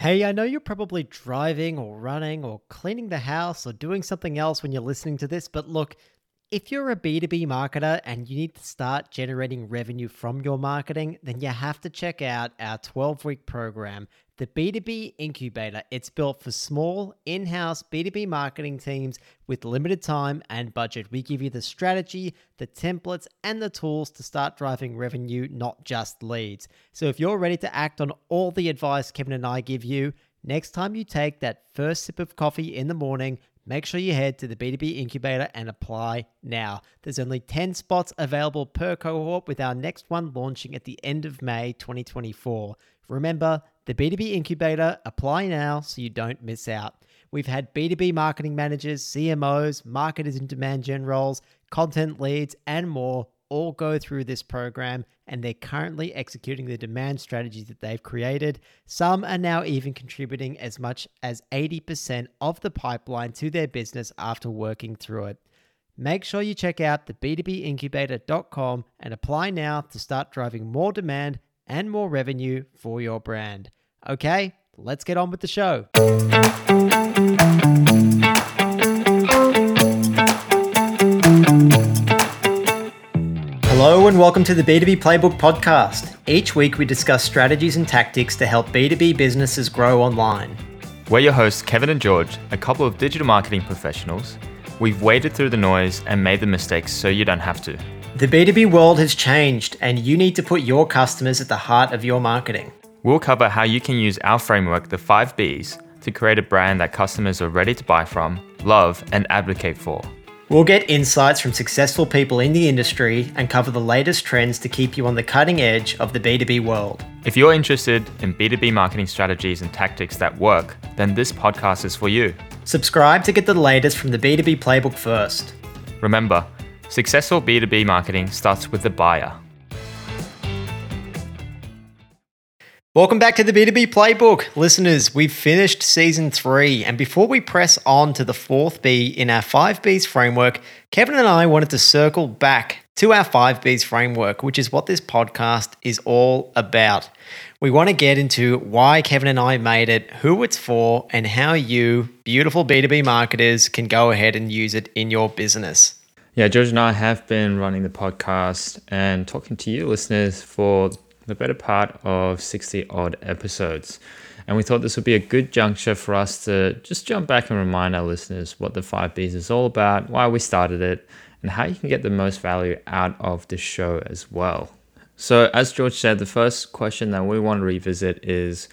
Hey, I know you're probably driving or running or cleaning the house or doing something else when you're listening to this, but look, if you're a B2B marketer and you need to start generating revenue from your marketing, then you have to check out our 12 week program, the B2B Incubator. It's built for small, in house B2B marketing teams with limited time and budget. We give you the strategy, the templates, and the tools to start driving revenue, not just leads. So if you're ready to act on all the advice Kevin and I give you, next time you take that first sip of coffee in the morning, Make sure you head to the B2B Incubator and apply now. There's only 10 spots available per cohort, with our next one launching at the end of May 2024. Remember, the B2B Incubator, apply now so you don't miss out. We've had B2B marketing managers, CMOs, marketers in demand gen roles, content leads, and more all go through this program and they're currently executing the demand strategies that they've created. Some are now even contributing as much as 80% of the pipeline to their business after working through it. Make sure you check out the b2bincubator.com and apply now to start driving more demand and more revenue for your brand. Okay, let's get on with the show. Hello, and welcome to the B2B Playbook podcast. Each week, we discuss strategies and tactics to help B2B businesses grow online. We're your hosts, Kevin and George, a couple of digital marketing professionals. We've waded through the noise and made the mistakes so you don't have to. The B2B world has changed, and you need to put your customers at the heart of your marketing. We'll cover how you can use our framework, the 5 Bs, to create a brand that customers are ready to buy from, love, and advocate for. We'll get insights from successful people in the industry and cover the latest trends to keep you on the cutting edge of the B2B world. If you're interested in B2B marketing strategies and tactics that work, then this podcast is for you. Subscribe to get the latest from the B2B playbook first. Remember, successful B2B marketing starts with the buyer. Welcome back to the B2B Playbook. Listeners, we've finished season three. And before we press on to the fourth B in our five Bs framework, Kevin and I wanted to circle back to our five Bs framework, which is what this podcast is all about. We want to get into why Kevin and I made it, who it's for, and how you, beautiful B2B marketers, can go ahead and use it in your business. Yeah, George and I have been running the podcast and talking to you, listeners, for the better part of 60 odd episodes. And we thought this would be a good juncture for us to just jump back and remind our listeners what the 5Bs is all about, why we started it, and how you can get the most value out of the show as well. So, as George said, the first question that we want to revisit is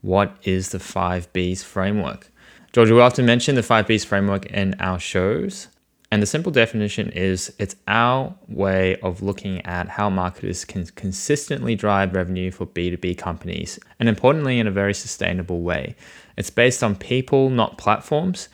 what is the 5Bs framework? George, we often mention the 5Bs framework in our shows. And the simple definition is it's our way of looking at how marketers can consistently drive revenue for B2B companies, and importantly, in a very sustainable way. It's based on people, not platforms,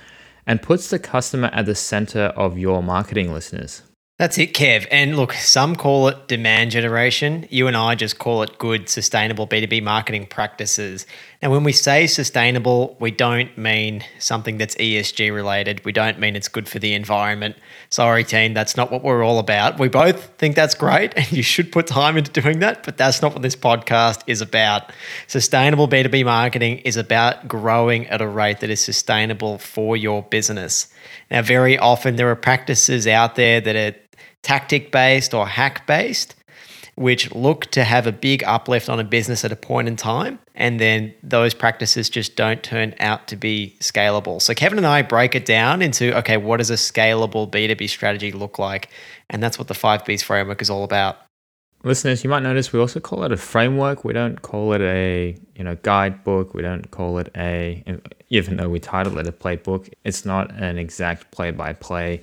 and puts the customer at the center of your marketing listeners. That's it, Kev. And look, some call it demand generation. You and I just call it good, sustainable B2B marketing practices. Now, when we say sustainable, we don't mean something that's ESG related. We don't mean it's good for the environment. Sorry, team, that's not what we're all about. We both think that's great and you should put time into doing that, but that's not what this podcast is about. Sustainable B2B marketing is about growing at a rate that is sustainable for your business. Now, very often there are practices out there that are tactic based or hack based, which look to have a big uplift on a business at a point in time. And then those practices just don't turn out to be scalable. So, Kevin and I break it down into okay, what does a scalable B2B strategy look like? And that's what the 5Bs framework is all about. Listeners, you might notice we also call it a framework. We don't call it a you know guidebook. We don't call it a even though we title it a playbook. It's not an exact play by play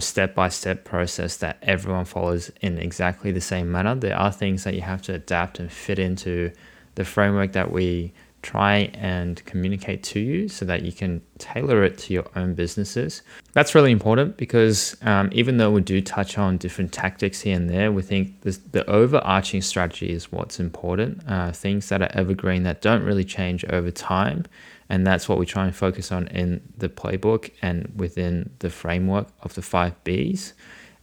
step by step process that everyone follows in exactly the same manner. There are things that you have to adapt and fit into the framework that we try and communicate to you so that you can tailor it to your own businesses. That's really important because um, even though we do touch on different tactics here and there, we think this, the overarching strategy is what's important. Uh, things that are evergreen that don't really change over time and that's what we try and focus on in the playbook and within the framework of the five Bs.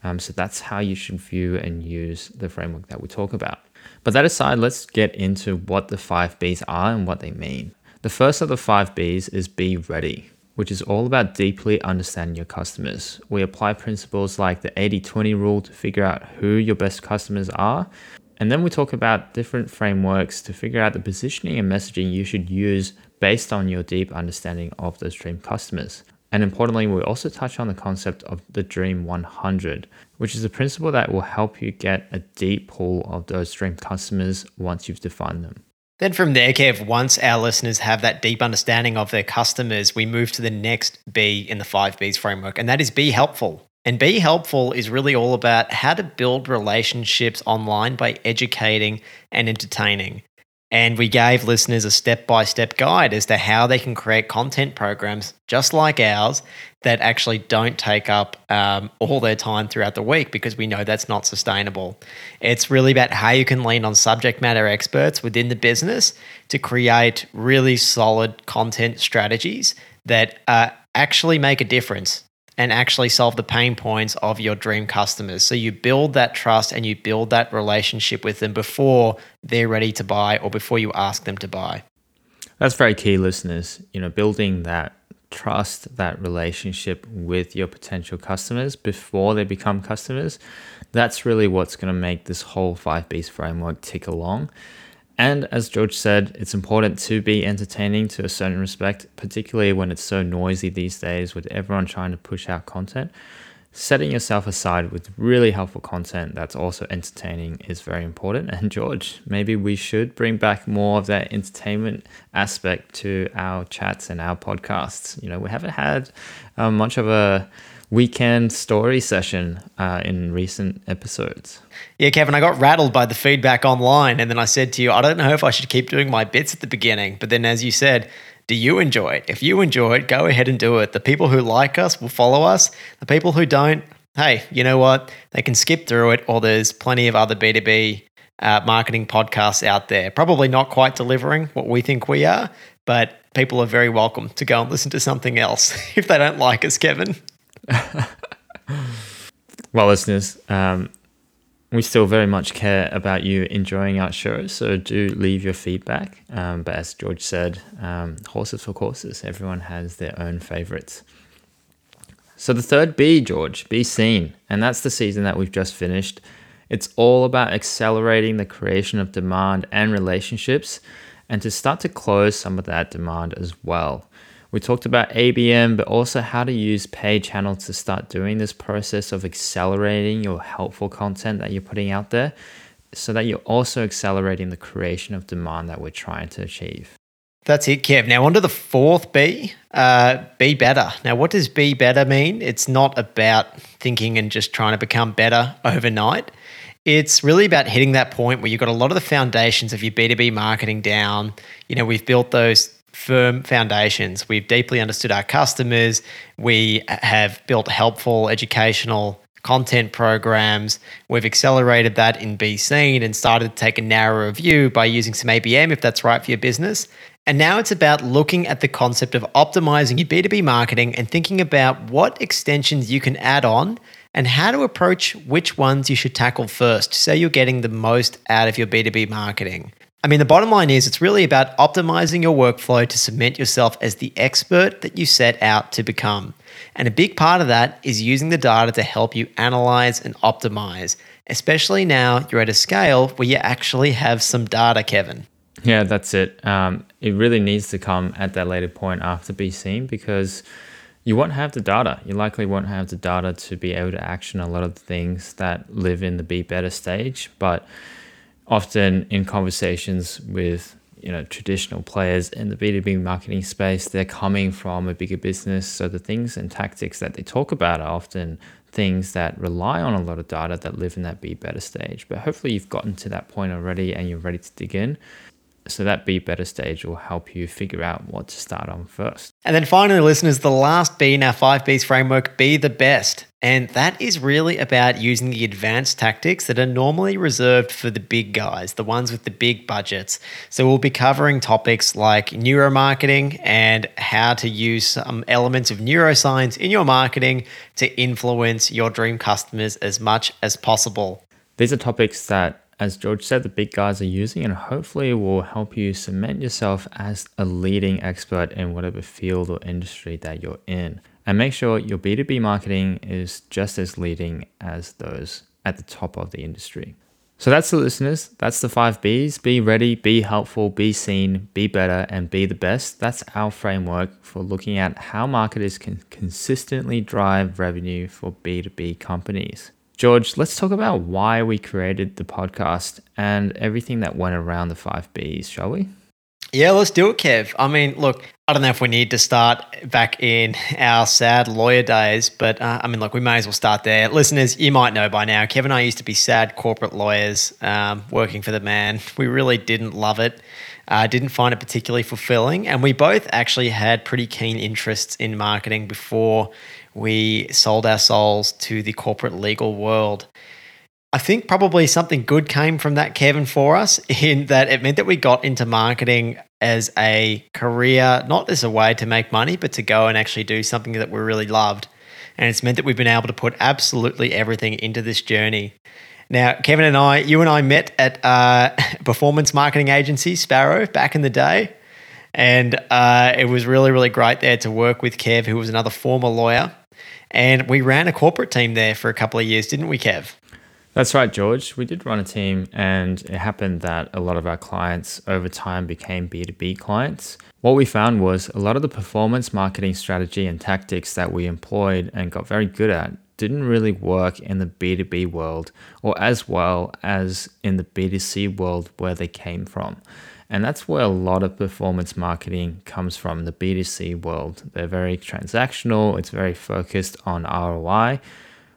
Um, so that's how you should view and use the framework that we talk about. But that aside, let's get into what the five Bs are and what they mean. The first of the five B's is be ready, which is all about deeply understanding your customers. We apply principles like the 80 20 rule to figure out who your best customers are. And then we talk about different frameworks to figure out the positioning and messaging you should use based on your deep understanding of those dream customers. And importantly, we also touch on the concept of the Dream 100, which is a principle that will help you get a deep pool of those dream customers once you've defined them. Then from there, Kev, once our listeners have that deep understanding of their customers, we move to the next B in the five Bs framework, and that is be helpful. And be helpful is really all about how to build relationships online by educating and entertaining. And we gave listeners a step by step guide as to how they can create content programs just like ours that actually don't take up um, all their time throughout the week because we know that's not sustainable. It's really about how you can lean on subject matter experts within the business to create really solid content strategies that uh, actually make a difference and actually solve the pain points of your dream customers. So you build that trust and you build that relationship with them before they're ready to buy or before you ask them to buy. That's very key, listeners. You know, building that trust, that relationship with your potential customers before they become customers. That's really what's going to make this whole 5Bs framework tick along. And as George said, it's important to be entertaining to a certain respect, particularly when it's so noisy these days with everyone trying to push out content. Setting yourself aside with really helpful content that's also entertaining is very important. And George, maybe we should bring back more of that entertainment aspect to our chats and our podcasts. You know, we haven't had uh, much of a weekend story session uh, in recent episodes. Yeah, Kevin, I got rattled by the feedback online. And then I said to you, I don't know if I should keep doing my bits at the beginning. But then, as you said, do you enjoy it? If you enjoy it, go ahead and do it. The people who like us will follow us. The people who don't, hey, you know what? They can skip through it, or there's plenty of other B2B uh, marketing podcasts out there. Probably not quite delivering what we think we are, but people are very welcome to go and listen to something else if they don't like us, Kevin. well, listeners, um, we still very much care about you enjoying our show, so do leave your feedback. Um, but as George said, um, horses for courses. Everyone has their own favorites. So the third B, George, be seen, and that's the season that we've just finished. It's all about accelerating the creation of demand and relationships, and to start to close some of that demand as well. We talked about ABM, but also how to use paid channels to start doing this process of accelerating your helpful content that you're putting out there so that you're also accelerating the creation of demand that we're trying to achieve. That's it, Kev. Now, on to the fourth B uh, be better. Now, what does be better mean? It's not about thinking and just trying to become better overnight. It's really about hitting that point where you've got a lot of the foundations of your B2B marketing down. You know, we've built those firm foundations. We've deeply understood our customers. We have built helpful educational content programs. We've accelerated that in Seen and started to take a narrower view by using some ABM if that's right for your business. And now it's about looking at the concept of optimizing your B2B marketing and thinking about what extensions you can add on and how to approach which ones you should tackle first so you're getting the most out of your B2B marketing. I mean, the bottom line is it's really about optimizing your workflow to cement yourself as the expert that you set out to become. And a big part of that is using the data to help you analyze and optimize, especially now you're at a scale where you actually have some data, Kevin. Yeah, that's it. Um, it really needs to come at that later point after Seen because you won't have the data. You likely won't have the data to be able to action a lot of the things that live in the Be Better stage. But often in conversations with you know traditional players in the B2B marketing space, they're coming from a bigger business. So the things and tactics that they talk about are often things that rely on a lot of data that live in that be better stage. But hopefully you've gotten to that point already and you're ready to dig in. So that be better stage will help you figure out what to start on first. And then finally, listeners, the last B in our five Bs framework, be the best. And that is really about using the advanced tactics that are normally reserved for the big guys, the ones with the big budgets. So we'll be covering topics like neuromarketing and how to use some elements of neuroscience in your marketing to influence your dream customers as much as possible. These are topics that as George said, the big guys are using, and hopefully will help you cement yourself as a leading expert in whatever field or industry that you're in. And make sure your B2B marketing is just as leading as those at the top of the industry. So that's the listeners. That's the five B's be ready, be helpful, be seen, be better, and be the best. That's our framework for looking at how marketers can consistently drive revenue for B2B companies. George, let's talk about why we created the podcast and everything that went around the five B's, shall we? Yeah, let's do it, Kev. I mean, look, I don't know if we need to start back in our sad lawyer days, but uh, I mean, look, we may as well start there. Listeners, you might know by now, Kev and I used to be sad corporate lawyers um, working for the man. We really didn't love it, uh, didn't find it particularly fulfilling, and we both actually had pretty keen interests in marketing before we sold our souls to the corporate legal world. I think probably something good came from that, Kevin, for us, in that it meant that we got into marketing as a career, not as a way to make money, but to go and actually do something that we really loved. And it's meant that we've been able to put absolutely everything into this journey. Now, Kevin and I, you and I met at uh, performance marketing agency Sparrow back in the day. And uh, it was really, really great there to work with Kev, who was another former lawyer. And we ran a corporate team there for a couple of years, didn't we, Kev? That's right, George. We did run a team, and it happened that a lot of our clients over time became B2B clients. What we found was a lot of the performance marketing strategy and tactics that we employed and got very good at didn't really work in the B2B world or as well as in the B2C world where they came from. And that's where a lot of performance marketing comes from the B2C world. They're very transactional, it's very focused on ROI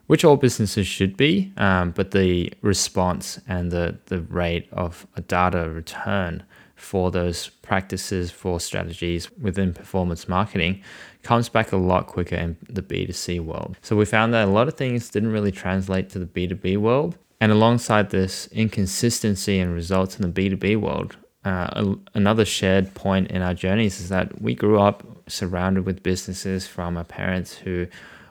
which all businesses should be, um, but the response and the, the rate of a data return for those practices, for strategies within performance marketing comes back a lot quicker in the B2C world. So we found that a lot of things didn't really translate to the B2B world. And alongside this inconsistency in results in the B2B world, uh, another shared point in our journeys is that we grew up surrounded with businesses from our parents who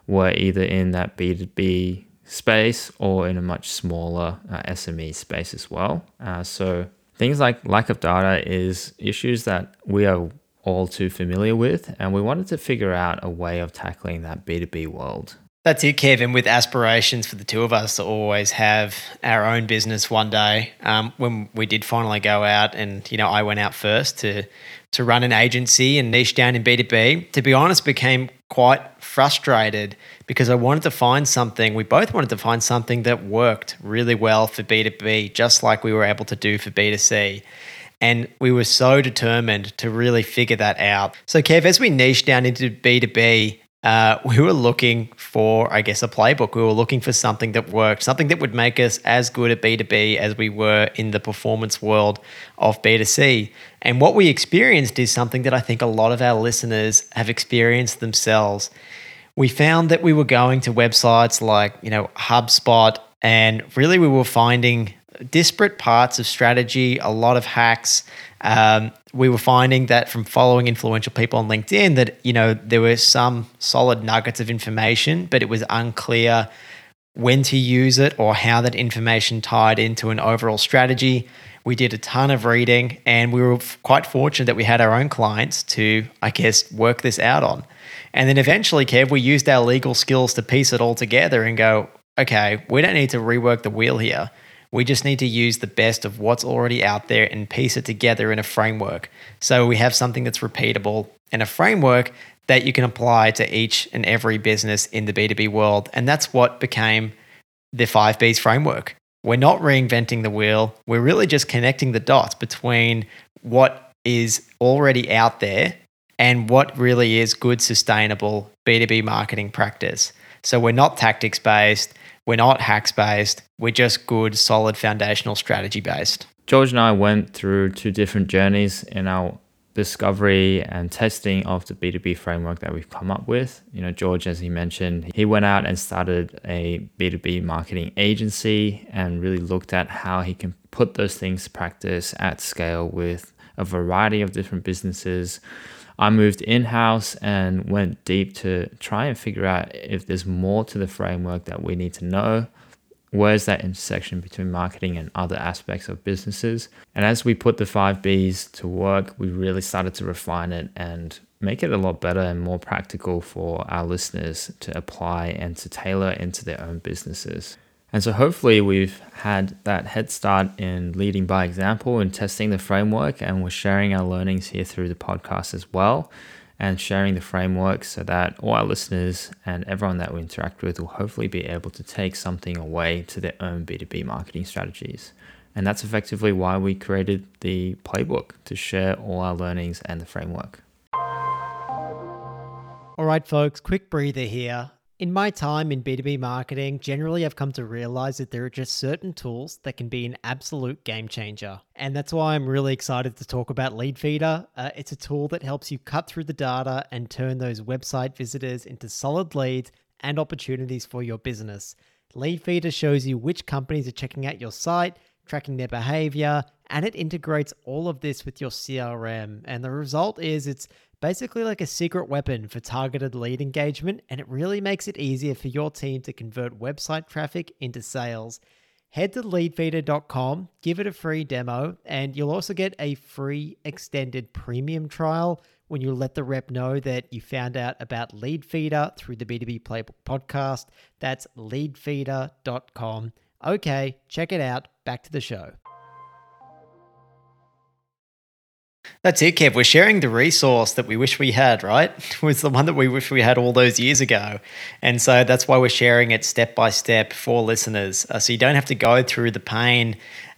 were either in that B2B space or in a much smaller uh, SME space as well. Uh, so things like lack of data is issues that we are all too familiar with, and we wanted to figure out a way of tackling that B2B world. That's it, Kevin, with aspirations for the two of us to always have our own business one day. Um, when we did finally go out, and you know, I went out first to to run an agency and niche down in B2B, to be honest, became quite frustrated because I wanted to find something, we both wanted to find something that worked really well for B2B, just like we were able to do for B2C. And we were so determined to really figure that out. So, Kev, as we niche down into B2B, uh, we were looking for, I guess, a playbook. We were looking for something that worked, something that would make us as good at B2B as we were in the performance world of B2C. And what we experienced is something that I think a lot of our listeners have experienced themselves. We found that we were going to websites like, you know, HubSpot, and really we were finding disparate parts of strategy, a lot of hacks. Um, we were finding that from following influential people on LinkedIn that you know there were some solid nuggets of information, but it was unclear when to use it or how that information tied into an overall strategy. We did a ton of reading, and we were quite fortunate that we had our own clients to, I guess, work this out on. And then eventually, Kev, we used our legal skills to piece it all together and go, okay, we don't need to rework the wheel here we just need to use the best of what's already out there and piece it together in a framework. So we have something that's repeatable and a framework that you can apply to each and every business in the B2B world. And that's what became the 5Bs framework. We're not reinventing the wheel, we're really just connecting the dots between what is already out there and what really is good, sustainable B2B marketing practice. So we're not tactics based we're not hacks based. We're just good, solid foundational strategy based. George and I went through two different journeys in our discovery and testing of the B2B framework that we've come up with. You know, George, as he mentioned, he went out and started a B2B marketing agency and really looked at how he can put those things to practice at scale with a variety of different businesses I moved in house and went deep to try and figure out if there's more to the framework that we need to know. where's that intersection between marketing and other aspects of businesses. And as we put the five B's to work, we really started to refine it and make it a lot better and more practical for our listeners to apply and to tailor into their own businesses. And so hopefully we've had that head start in leading by example and testing the framework and we're sharing our learnings here through the podcast as well and sharing the framework so that all our listeners and everyone that we interact with will hopefully be able to take something away to their own B2B marketing strategies. And that's effectively why we created the playbook to share all our learnings and the framework. All right, folks, quick breather here. In my time in B2B marketing, generally I've come to realize that there are just certain tools that can be an absolute game changer. And that's why I'm really excited to talk about Leadfeeder. Uh, it's a tool that helps you cut through the data and turn those website visitors into solid leads and opportunities for your business. Leadfeeder shows you which companies are checking out your site, tracking their behavior, and it integrates all of this with your CRM. And the result is it's basically like a secret weapon for targeted lead engagement, and it really makes it easier for your team to convert website traffic into sales. Head to leadfeeder.com, give it a free demo, and you'll also get a free extended premium trial when you let the rep know that you found out about Leadfeeder through the B2B Playbook podcast. That's leadfeeder.com. Okay, check it out. Back to the show. That's it, Kev. We're sharing the resource that we wish we had, right? It was the one that we wish we had all those years ago. And so that's why we're sharing it step by step for listeners. Uh, so you don't have to go through the pain,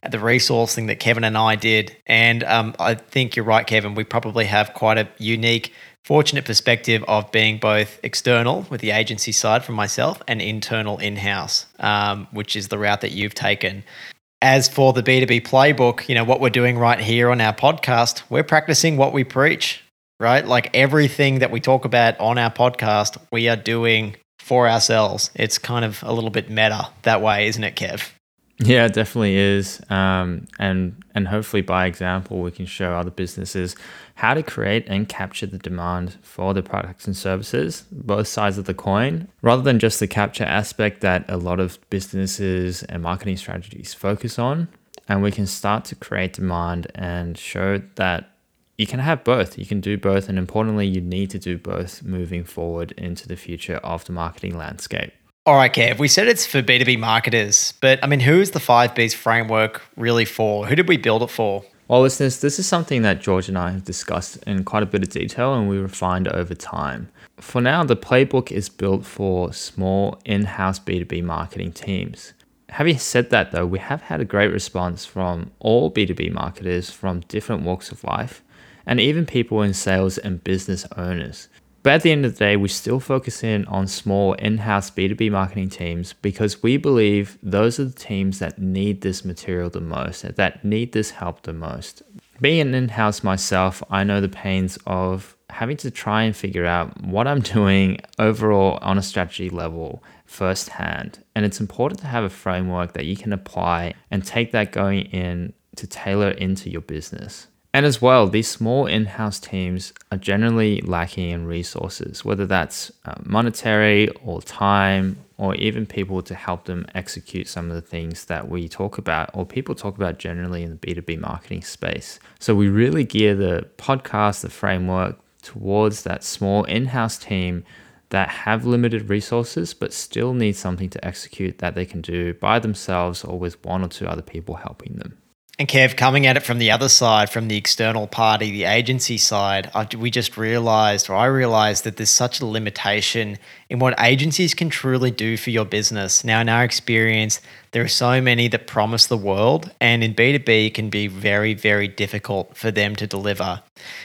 the resourcing that Kevin and I did. And um, I think you're right, Kevin. We probably have quite a unique, fortunate perspective of being both external with the agency side from myself and internal in house, um, which is the route that you've taken as for the B2B playbook, you know, what we're doing right here on our podcast, we're practicing what we preach, right? Like everything that we talk about on our podcast, we are doing for ourselves. It's kind of a little bit meta that way, isn't it, Kev? Yeah, it definitely is. Um, and and hopefully by example, we can show other businesses how to create and capture the demand for the products and services, both sides of the coin, rather than just the capture aspect that a lot of businesses and marketing strategies focus on. And we can start to create demand and show that you can have both. You can do both. And importantly, you need to do both moving forward into the future of the marketing landscape. All right, Kev, we said it's for B2B marketers, but I mean, who is the 5Bs framework really for? Who did we build it for? Well, listeners, this is something that George and I have discussed in quite a bit of detail and we refined over time. For now, the playbook is built for small in house B2B marketing teams. Having said that, though, we have had a great response from all B2B marketers from different walks of life and even people in sales and business owners. But at the end of the day, we still focus in on small in house B2B marketing teams because we believe those are the teams that need this material the most, that need this help the most. Being in house myself, I know the pains of having to try and figure out what I'm doing overall on a strategy level firsthand. And it's important to have a framework that you can apply and take that going in to tailor into your business. And as well, these small in house teams are generally lacking in resources, whether that's uh, monetary or time, or even people to help them execute some of the things that we talk about, or people talk about generally in the B2B marketing space. So we really gear the podcast, the framework towards that small in house team that have limited resources but still need something to execute that they can do by themselves or with one or two other people helping them. And Kev, coming at it from the other side, from the external party, the agency side, we just realized, or I realized, that there's such a limitation in what agencies can truly do for your business. Now, in our experience, there are so many that promise the world, and in B2B, it can be very, very difficult for them to deliver.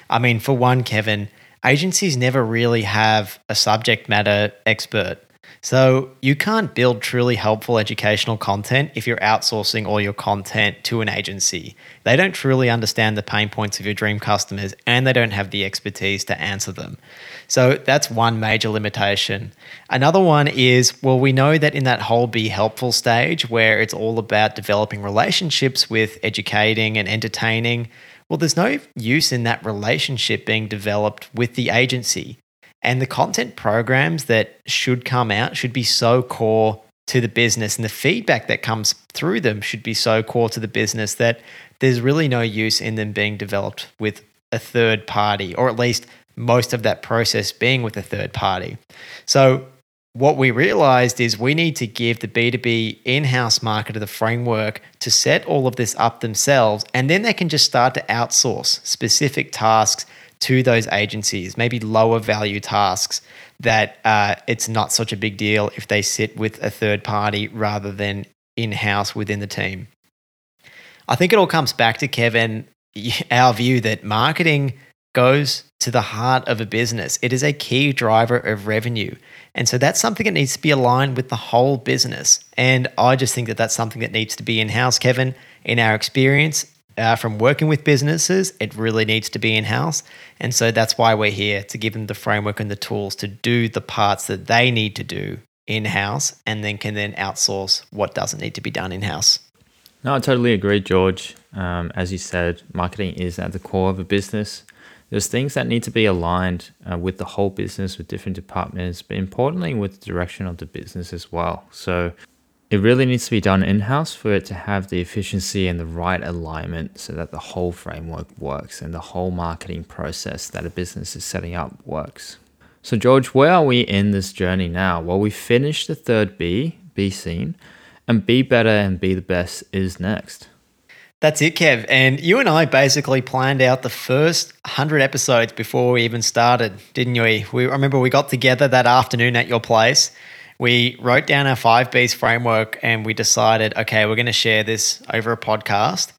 I mean, for one, Kevin, agencies never really have a subject matter expert. So you can't build truly helpful educational content if you're outsourcing all your content to an agency. They don't truly understand the pain points of your dream customers and they don't have the expertise to answer them. So that's one major limitation. Another one is well, we know that in that whole be helpful stage where it's all about developing relationships with educating and entertaining. Well, there's no use in that relationship being developed with the agency. And the content programs that should come out should be so core to the business and the feedback that comes through them should be so core to the business that there's really no use in them being developed with a third party, or at least most of that process being with a third party. So, what we realized is we need to give the B2B in house marketer the framework to set all of this up themselves, and then they can just start to outsource specific tasks to those agencies, maybe lower value tasks that uh, it's not such a big deal if they sit with a third party rather than in house within the team. I think it all comes back to Kevin, our view that marketing goes to the heart of a business. It is a key driver of revenue. And so that's something that needs to be aligned with the whole business. And I just think that that's something that needs to be in house, Kevin. In our experience uh, from working with businesses, it really needs to be in house. And so that's why we're here to give them the framework and the tools to do the parts that they need to do in house and then can then outsource what doesn't need to be done in house. No, I totally agree, George. Um, as you said, marketing is at the core of a business. There's things that need to be aligned uh, with the whole business, with different departments, but importantly with the direction of the business as well. So it really needs to be done in house for it to have the efficiency and the right alignment so that the whole framework works and the whole marketing process that a business is setting up works. So, George, where are we in this journey now? Well, we finished the third B, be seen, and be better and be the best is next. That's it, Kev. And you and I basically planned out the first 100 episodes before we even started, didn't we? we? I remember we got together that afternoon at your place. We wrote down our five B's framework and we decided, okay, we're going to share this over a podcast.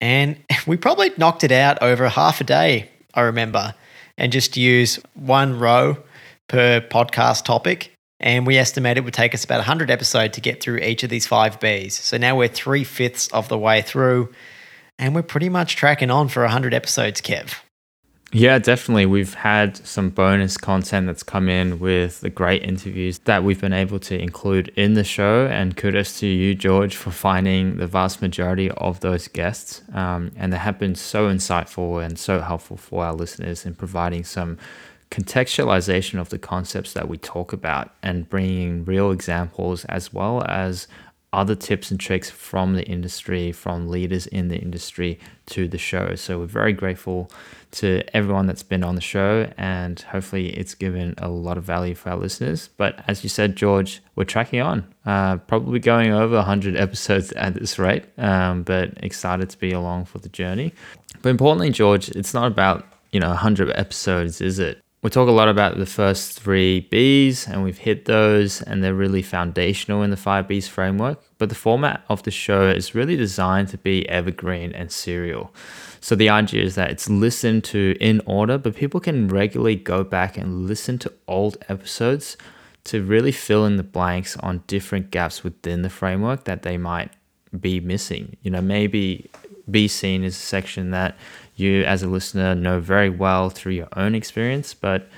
And we probably knocked it out over half a day, I remember, and just use one row per podcast topic. And we estimate it would take us about 100 episodes to get through each of these five Bs. So now we're three fifths of the way through, and we're pretty much tracking on for 100 episodes, Kev. Yeah, definitely. We've had some bonus content that's come in with the great interviews that we've been able to include in the show. And kudos to you, George, for finding the vast majority of those guests. Um, and they have been so insightful and so helpful for our listeners in providing some contextualization of the concepts that we talk about and bringing real examples as well as other tips and tricks from the industry, from leaders in the industry to the show. So we're very grateful to everyone that's been on the show, and hopefully it's given a lot of value for our listeners. But as you said, George, we're tracking on, uh, probably going over 100 episodes at this rate, um, but excited to be along for the journey. But importantly, George, it's not about you know 100 episodes, is it? We talk a lot about the first three B's, and we've hit those, and they're really foundational in the five B's framework. But the format of the show is really designed to be evergreen and serial. So the idea is that it's listened to in order, but people can regularly go back and listen to old episodes to really fill in the blanks on different gaps within the framework that they might be missing. You know, maybe Be Seen is a section that you as a listener know very well through your own experience, but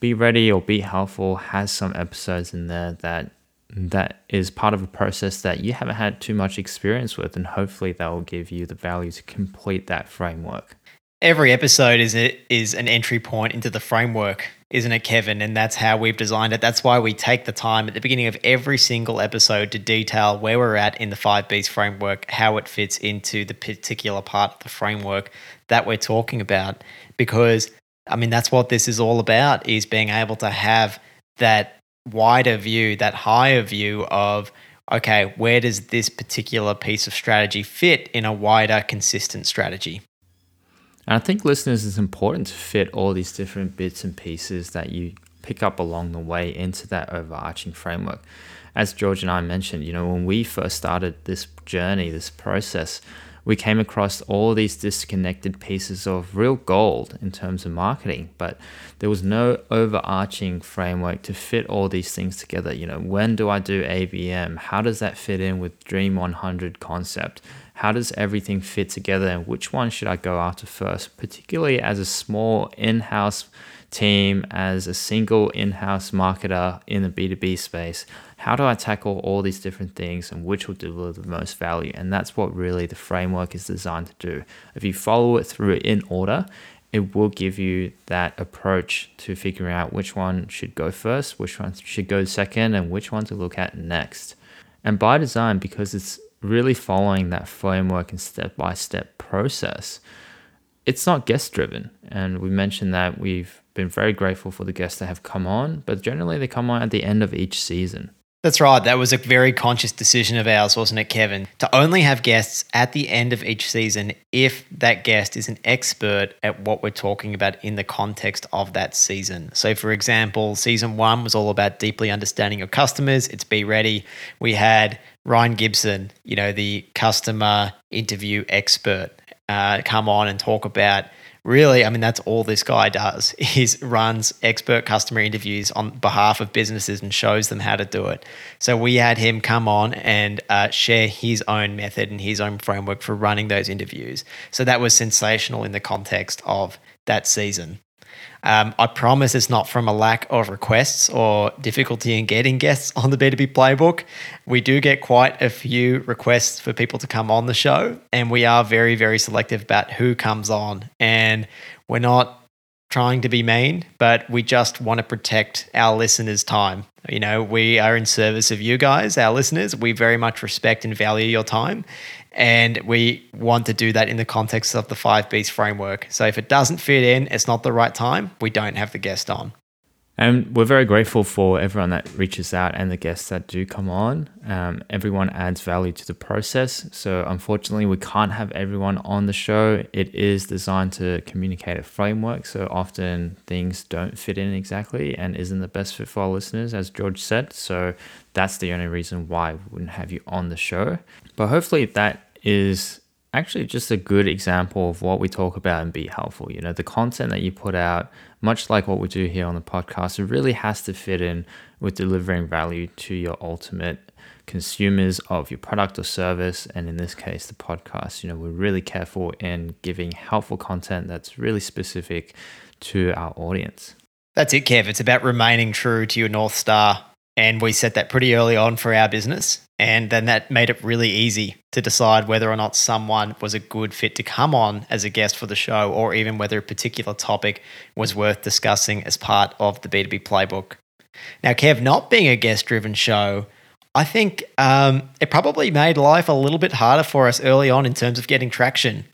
Be Ready or Be Helpful has some episodes in there that that is part of a process that you haven't had too much experience with and hopefully that will give you the value to complete that framework. Every episode is a, is an entry point into the framework, isn't it, Kevin? And that's how we've designed it. That's why we take the time at the beginning of every single episode to detail where we're at in the five B's framework, how it fits into the particular part of the framework that we're talking about. Because, I mean, that's what this is all about is being able to have that wider view, that higher view of, okay, where does this particular piece of strategy fit in a wider, consistent strategy? And I think listeners, it's important to fit all these different bits and pieces that you pick up along the way into that overarching framework. As George and I mentioned, you know, when we first started this journey, this process, we came across all these disconnected pieces of real gold in terms of marketing, but there was no overarching framework to fit all these things together. You know, when do I do ABM? How does that fit in with Dream 100 concept? How does everything fit together and which one should I go after first, particularly as a small in house team, as a single in house marketer in the B2B space? how do I tackle all these different things and which will deliver the most value? And that's what really the framework is designed to do. If you follow it through in order, it will give you that approach to figuring out which one should go first, which one should go second, and which one to look at next. And by design, because it's really following that framework and step by step process, it's not guest driven. And we mentioned that we've been very grateful for the guests that have come on, but generally they come on at the end of each season. That's right. That was a very conscious decision of ours, wasn't it, Kevin? To only have guests at the end of each season if that guest is an expert at what we're talking about in the context of that season. So, for example, season one was all about deeply understanding your customers. It's Be Ready. We had Ryan Gibson, you know, the customer interview expert, uh, come on and talk about really, I mean, that's all this guy does. He runs expert customer interviews on behalf of businesses and shows them how to do it. So we had him come on and uh, share his own method and his own framework for running those interviews. So that was sensational in the context of that season. Um, I promise it's not from a lack of requests or difficulty in getting guests on the B2B playbook. We do get quite a few requests for people to come on the show, and we are very, very selective about who comes on. And we're not trying to be mean, but we just want to protect our listeners' time. You know, we are in service of you guys, our listeners. We very much respect and value your time. And we want to do that in the context of the five B's framework. So if it doesn't fit in, it's not the right time, we don't have the guest on. And we're very grateful for everyone that reaches out and the guests that do come on. Um, everyone adds value to the process. So, unfortunately, we can't have everyone on the show. It is designed to communicate a framework. So, often things don't fit in exactly and isn't the best fit for our listeners, as George said. So, that's the only reason why we wouldn't have you on the show. But hopefully, that is actually just a good example of what we talk about and be helpful. You know, the content that you put out, much like what we do here on the podcast, it really has to fit in with delivering value to your ultimate consumers of your product or service. And in this case, the podcast. You know, we're really careful in giving helpful content that's really specific to our audience. That's it, Kev. It's about remaining true to your North Star. And we set that pretty early on for our business. And then that made it really easy to decide whether or not someone was a good fit to come on as a guest for the show, or even whether a particular topic was worth discussing as part of the B2B playbook. Now, Kev, not being a guest driven show, I think um, it probably made life a little bit harder for us early on in terms of getting traction.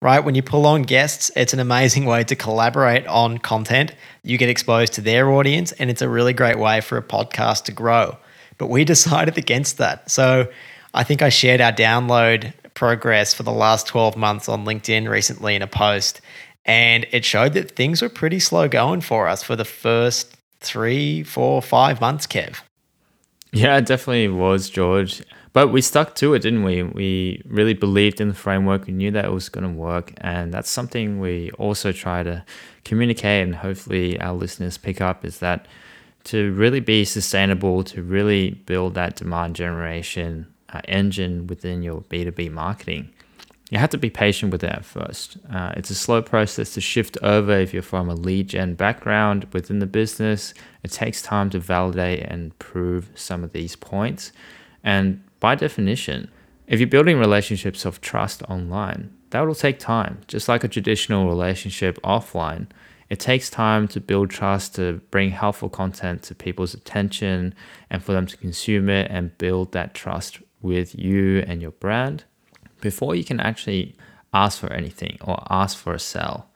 Right? When you pull on guests, it's an amazing way to collaborate on content. You get exposed to their audience, and it's a really great way for a podcast to grow. But we decided against that. So I think I shared our download progress for the last 12 months on LinkedIn recently in a post. And it showed that things were pretty slow going for us for the first three, four, five months, Kev. Yeah, it definitely was, George. But we stuck to it, didn't we? We really believed in the framework. We knew that it was going to work. And that's something we also try to communicate and hopefully our listeners pick up is that to really be sustainable, to really build that demand generation uh, engine within your B2B marketing, you have to be patient with it at first. Uh, it's a slow process to shift over if you're from a lead gen background within the business. It takes time to validate and prove some of these points. And by definition, if you're building relationships of trust online, that will take time, just like a traditional relationship offline. It takes time to build trust, to bring helpful content to people's attention, and for them to consume it and build that trust with you and your brand before you can actually ask for anything or ask for a sell.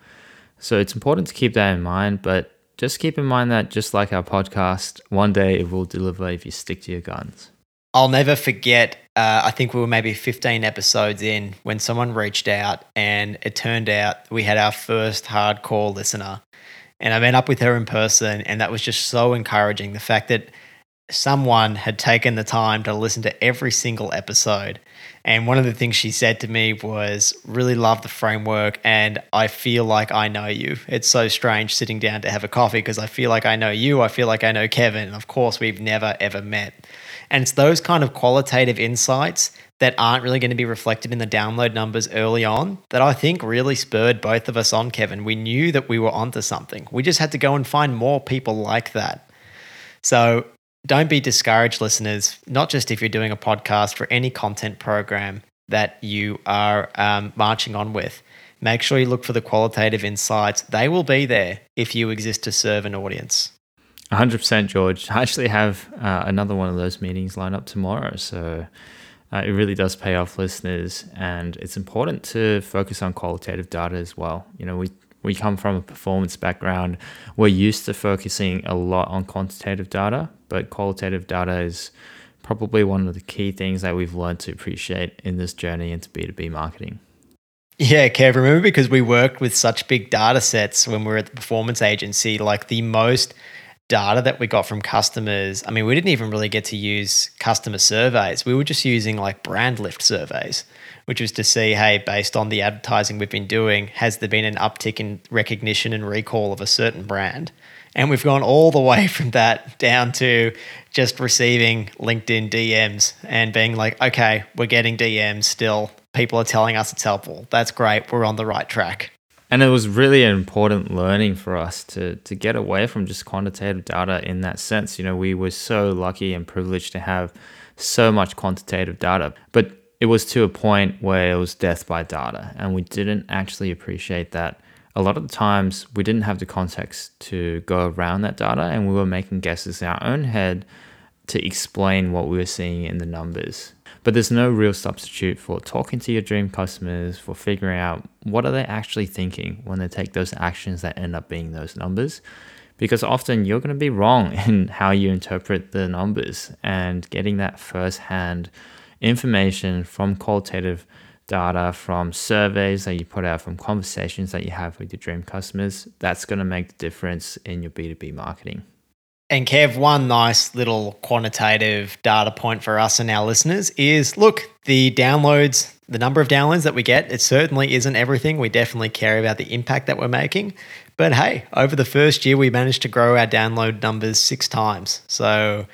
So it's important to keep that in mind, but just keep in mind that just like our podcast, one day it will deliver if you stick to your guns. I'll never forget. Uh, I think we were maybe 15 episodes in when someone reached out, and it turned out we had our first hardcore listener. And I met up with her in person, and that was just so encouraging. The fact that someone had taken the time to listen to every single episode. And one of the things she said to me was, Really love the framework, and I feel like I know you. It's so strange sitting down to have a coffee because I feel like I know you. I feel like I know Kevin. And of course, we've never, ever met. And it's those kind of qualitative insights that aren't really going to be reflected in the download numbers early on that I think really spurred both of us on, Kevin. We knew that we were onto something. We just had to go and find more people like that. So don't be discouraged, listeners, not just if you're doing a podcast for any content program that you are um, marching on with. Make sure you look for the qualitative insights. They will be there if you exist to serve an audience. 100% George. I actually have uh, another one of those meetings lined up tomorrow. So uh, it really does pay off listeners. And it's important to focus on qualitative data as well. You know, we, we come from a performance background. We're used to focusing a lot on quantitative data, but qualitative data is probably one of the key things that we've learned to appreciate in this journey into B2B marketing. Yeah, Kev, remember because we worked with such big data sets when we were at the performance agency, like the most data that we got from customers. I mean, we didn't even really get to use customer surveys. We were just using like brand lift surveys, which was to see, hey, based on the advertising we've been doing, has there been an uptick in recognition and recall of a certain brand? And we've gone all the way from that down to just receiving LinkedIn DMs and being like, okay, we're getting DMs still. People are telling us it's helpful. That's great. We're on the right track. And it was really an important learning for us to to get away from just quantitative data in that sense. You know, we were so lucky and privileged to have so much quantitative data, but it was to a point where it was death by data, and we didn't actually appreciate that. A lot of the times, we didn't have the context to go around that data, and we were making guesses in our own head to explain what we were seeing in the numbers. But there's no real substitute for talking to your dream customers, for figuring out what are they actually thinking when they take those actions that end up being those numbers. Because often you're going to be wrong in how you interpret the numbers and getting that first-hand information from qualitative data, from surveys that you put out, from conversations that you have with your dream customers, that's going to make the difference in your B2B marketing. And Kev, one nice little quantitative data point for us and our listeners is look, the downloads, the number of downloads that we get, it certainly isn't everything. We definitely care about the impact that we're making. But hey, over the first year, we managed to grow our download numbers six times. So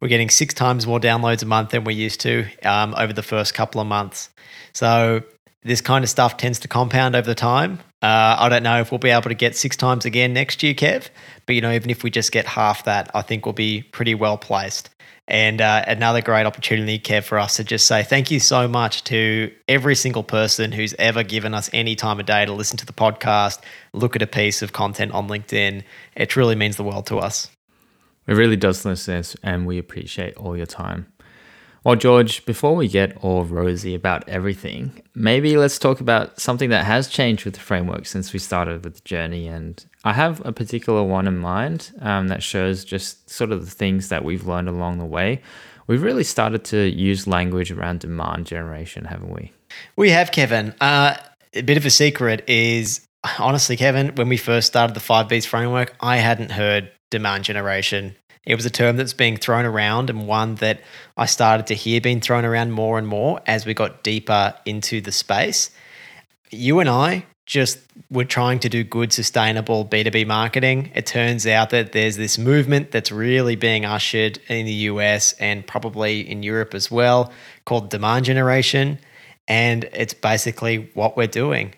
we're getting six times more downloads a month than we used to um, over the first couple of months. So this kind of stuff tends to compound over the time. Uh, I don't know if we'll be able to get six times again next year, Kev. But you know, even if we just get half that, I think we'll be pretty well placed. And uh, another great opportunity, Kev, for us to just say thank you so much to every single person who's ever given us any time of day to listen to the podcast, look at a piece of content on LinkedIn. It truly means the world to us. It really does, listeners, and we appreciate all your time. Well, George, before we get all rosy about everything, maybe let's talk about something that has changed with the framework since we started with the journey. And I have a particular one in mind um, that shows just sort of the things that we've learned along the way. We've really started to use language around demand generation, haven't we? We have, Kevin. Uh, a bit of a secret is honestly, Kevin, when we first started the 5Bs framework, I hadn't heard demand generation it was a term that's being thrown around and one that I started to hear being thrown around more and more as we got deeper into the space. You and I just were trying to do good, sustainable B2B marketing. It turns out that there's this movement that's really being ushered in the US and probably in Europe as well called demand generation. And it's basically what we're doing.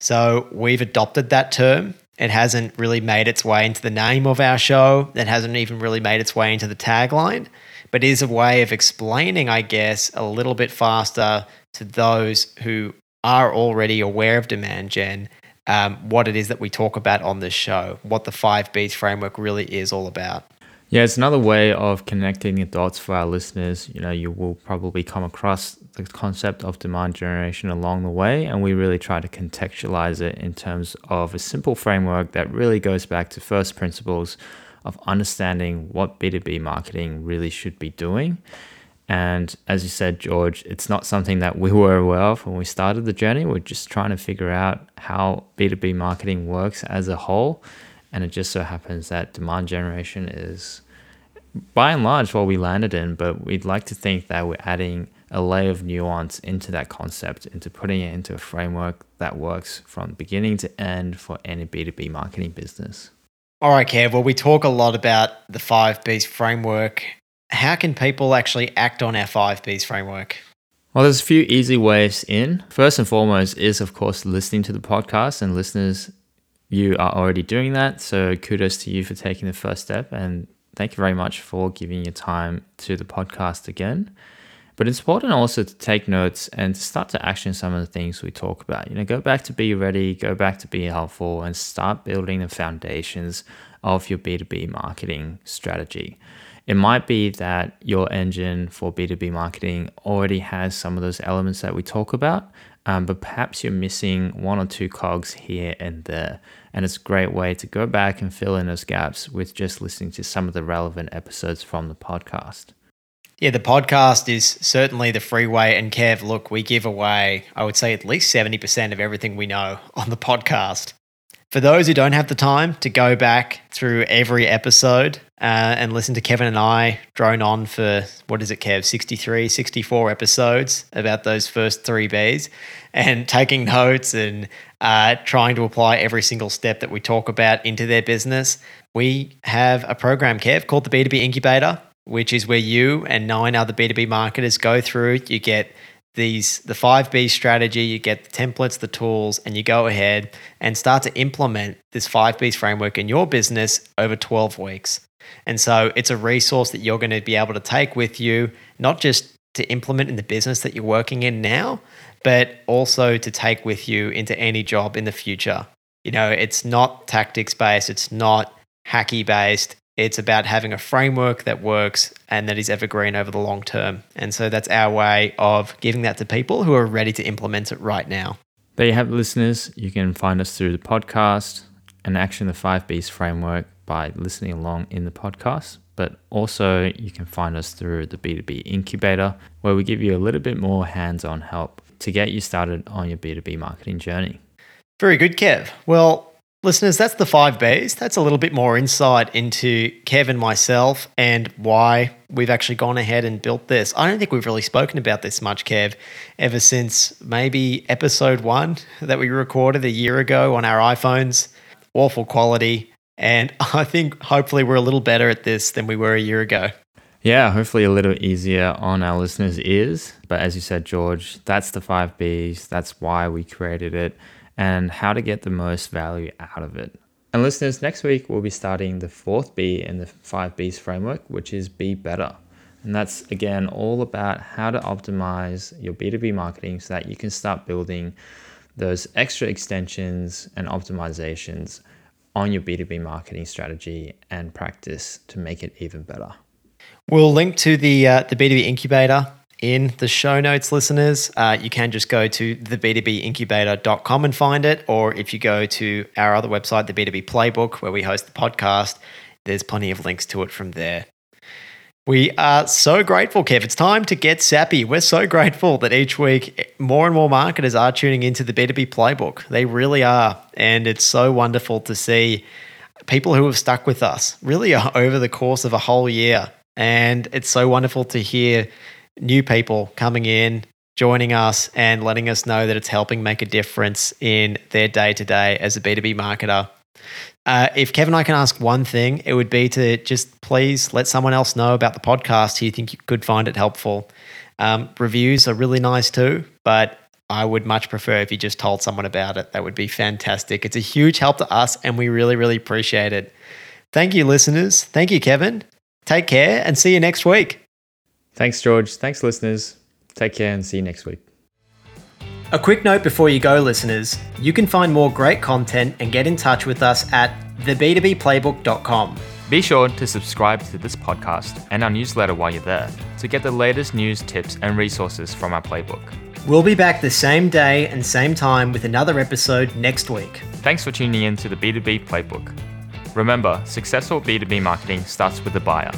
So we've adopted that term it hasn't really made its way into the name of our show. It hasn't even really made its way into the tagline, but is a way of explaining, I guess, a little bit faster to those who are already aware of demand gen um, what it is that we talk about on this show, what the 5Bs framework really is all about. Yeah, it's another way of connecting the dots for our listeners. You know, you will probably come across the concept of demand generation along the way, and we really try to contextualize it in terms of a simple framework that really goes back to first principles of understanding what B2B marketing really should be doing. And as you said, George, it's not something that we were aware of when we started the journey. We're just trying to figure out how B2B marketing works as a whole. And it just so happens that demand generation is by and large what we landed in, but we'd like to think that we're adding a layer of nuance into that concept, into putting it into a framework that works from beginning to end for any B2B marketing business. All right, Kev. Well, we talk a lot about the 5Bs framework. How can people actually act on our 5Bs framework? Well, there's a few easy ways in. First and foremost is, of course, listening to the podcast, and listeners, you are already doing that. So kudos to you for taking the first step and thank you very much for giving your time to the podcast again. But it's important also to take notes and to start to action some of the things we talk about. You know, go back to be ready, go back to be helpful, and start building the foundations of your B2B marketing strategy. It might be that your engine for B2B marketing already has some of those elements that we talk about, um, but perhaps you're missing one or two cogs here and there. And it's a great way to go back and fill in those gaps with just listening to some of the relevant episodes from the podcast. Yeah, the podcast is certainly the freeway. And Kev, look, we give away, I would say, at least 70% of everything we know on the podcast. For those who don't have the time to go back through every episode uh, and listen to Kevin and I drone on for, what is it, Kev, 63, 64 episodes about those first three Bs and taking notes and uh, trying to apply every single step that we talk about into their business, we have a program, Kev, called the B2B Incubator which is where you and nine other B2B marketers go through. You get these the 5B strategy, you get the templates, the tools, and you go ahead and start to implement this 5Bs framework in your business over 12 weeks. And so it's a resource that you're going to be able to take with you, not just to implement in the business that you're working in now, but also to take with you into any job in the future. You know, it's not tactics based, it's not hacky based, it's about having a framework that works and that is evergreen over the long term. And so that's our way of giving that to people who are ready to implement it right now. There you have it, listeners. You can find us through the podcast and Action the 5Bs framework by listening along in the podcast. But also, you can find us through the B2B incubator, where we give you a little bit more hands on help to get you started on your B2B marketing journey. Very good, Kev. Well, Listeners, that's the five Bs. That's a little bit more insight into Kevin, myself, and why we've actually gone ahead and built this. I don't think we've really spoken about this much, Kev, ever since maybe episode one that we recorded a year ago on our iPhones. Awful quality. And I think hopefully we're a little better at this than we were a year ago. Yeah, hopefully a little easier on our listeners' ears. But as you said, George, that's the five Bs. That's why we created it and how to get the most value out of it. And listeners, next week we'll be starting the fourth B in the five Bs framework, which is be better. And that's again all about how to optimize your B2B marketing so that you can start building those extra extensions and optimizations on your B2B marketing strategy and practice to make it even better. We'll link to the uh, the B2B incubator in the show notes, listeners. Uh, you can just go to theb2bincubator.com and find it. Or if you go to our other website, the B2B Playbook, where we host the podcast, there's plenty of links to it from there. We are so grateful, Kev. It's time to get sappy. We're so grateful that each week more and more marketers are tuning into the B2B Playbook. They really are. And it's so wonderful to see people who have stuck with us really over the course of a whole year. And it's so wonderful to hear new people coming in, joining us, and letting us know that it's helping make a difference in their day to day as a B2B marketer. Uh, if Kevin and I can ask one thing, it would be to just please let someone else know about the podcast who you think you could find it helpful. Um, reviews are really nice too, but I would much prefer if you just told someone about it. That would be fantastic. It's a huge help to us, and we really, really appreciate it. Thank you, listeners. Thank you, Kevin. Take care and see you next week. Thanks, George. Thanks, listeners. Take care and see you next week. A quick note before you go, listeners you can find more great content and get in touch with us at theb2bplaybook.com. Be sure to subscribe to this podcast and our newsletter while you're there to get the latest news, tips, and resources from our playbook. We'll be back the same day and same time with another episode next week. Thanks for tuning in to the B2B Playbook. Remember, successful B2B marketing starts with the buyer.